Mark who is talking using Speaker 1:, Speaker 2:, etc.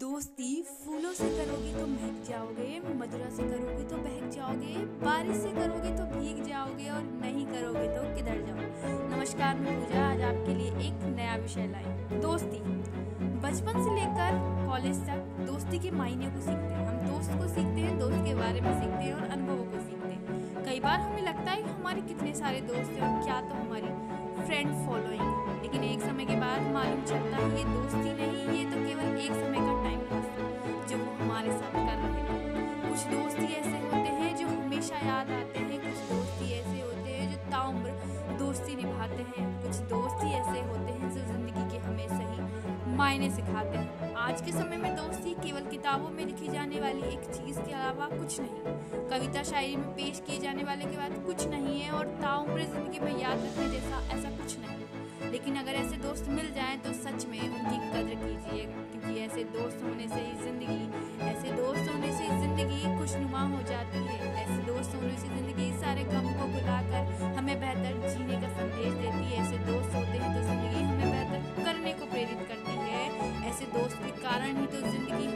Speaker 1: दोस्ती फूलों से करोगे तो महक जाओगे मधुरा से करोगे तो बहक जाओगे, बारिश से करोगे तो भीग जाओगे और नहीं करोगे तो किधर जाओ नमस्कार, मैं पूजा। आज आपके लिए एक नया विषय लाई दोस्ती। बचपन से लेकर कॉलेज तक दोस्ती के मायने को सीखते हैं। हम दोस्त को सीखते हैं, दोस्त के बारे में सीखते हैं और अनुभवों को सीखते हैं। कई बार हमें लगता है कि हमारे कितने सारे दोस्त हैं और क्या तो हमारी फ्रेंड फॉलोइंग लेकिन एक समय के बाद मालूम चलता है ये दोस्ती नहीं जो ताउम्र दोस्ती निभाते हैं। कुछ दोस्त ही ऐसे होते हैं जो ज़िंदगी के हमें सही मायने सिखाते हैं। आज के समय में दोस्ती केवल किताबों में लिखी जाने वाली एक चीज़ के अलावा कुछ नहीं। कविता शायरी में पेश किए जाने वाले के बाद कुछ नहीं है और ताउम्र ज़िंदगी में याद रखने जैसा ऐसा कुछ नहीं। लेकिन अगर ऐसे दोस्त मिल जाएँ तो सच में उनकी कदर कीजिए, क्योंकि ऐसे दोस्त होने से ही ज़िंदगी, ऐसे दोस्त होने से ज़िंदगी खुशनुमा हो जाती है। ऐसे दोस्त होने से ज़िंदगी सारे गम ऐसे दोस्त के कारण ही तो ज़िंदगी